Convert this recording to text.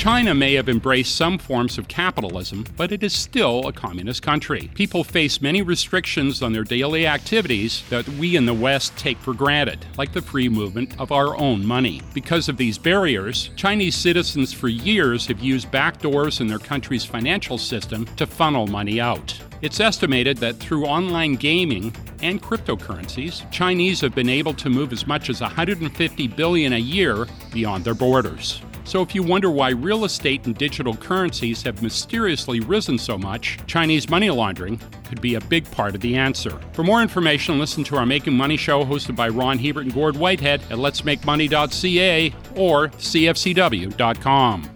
China may have embraced some forms of capitalism, but it is still a communist country. People face many restrictions on their daily activities that we in the West take for granted, like the free movement of our own money. Because of these barriers, Chinese citizens for years have used backdoors in their country's financial system to funnel money out. It's estimated that through online gaming and cryptocurrencies, Chinese have been able to move as much as 150 billion a year beyond their borders. So if you wonder why real estate and digital currencies have mysteriously risen so much, Chinese money laundering could be a big part of the answer. For more information, listen to our Making Money show hosted by Ron Hebert and Gord Whitehead at letsmakemoney.ca or cfcw.com.